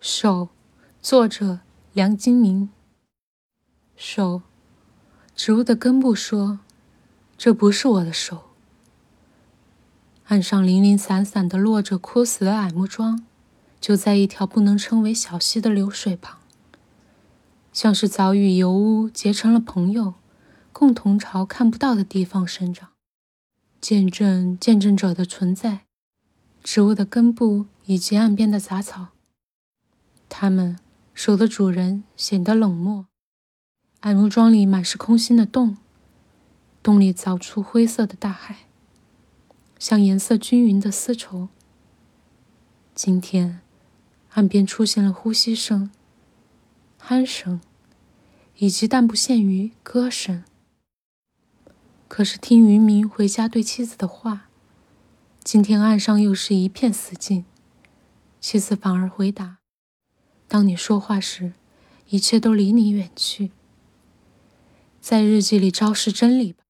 手，作者梁金明。手，植物的根部说：“这不是我的手。”岸上零零散散的落着枯死的矮木桩，就在一条不能称为小溪的流水旁，像是早与油污结成了朋友，共同朝看不到的地方生长，见证见证者的存在。植物的根部以及岸边的杂草。它们手的主人显得冷漠。矮木桩里满是空心的洞，洞里凿出灰色的大海，像颜色均匀的丝绸。今天，岸边出现了呼吸声、鼾声，以及但不限于歌声。可是听渔民回家对妻子的话，今天岸上又是一片死静。妻子反而回答。当你说话时，一切都离你远去。在日记里昭示真理吧。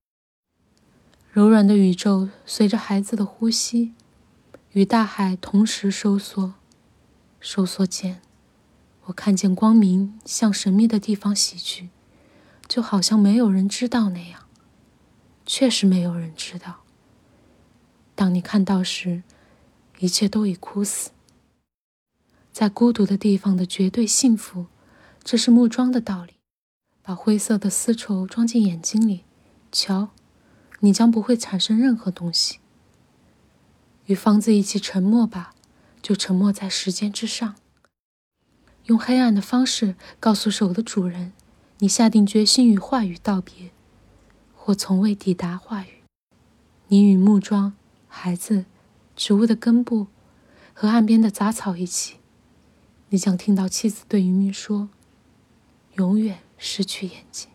柔软的宇宙随着孩子的呼吸，与大海同时收缩。收缩间，我看见光明向神秘的地方袭去，就好像没有人知道那样。确实没有人知道。当你看到时，一切都已枯死。在孤独的地方的绝对幸福，这是木桩的道理。把灰色的丝绸装进眼睛里，瞧，你将不会产生任何东西。与房子一起沉默吧，就沉默在时间之上。用黑暗的方式告诉手的主人，你下定决心与话语道别，或从未抵达话语。你与木桩、孩子、植物的根部和岸边的杂草一起。你想听到妻子对渔民说：“永远失去眼睛。”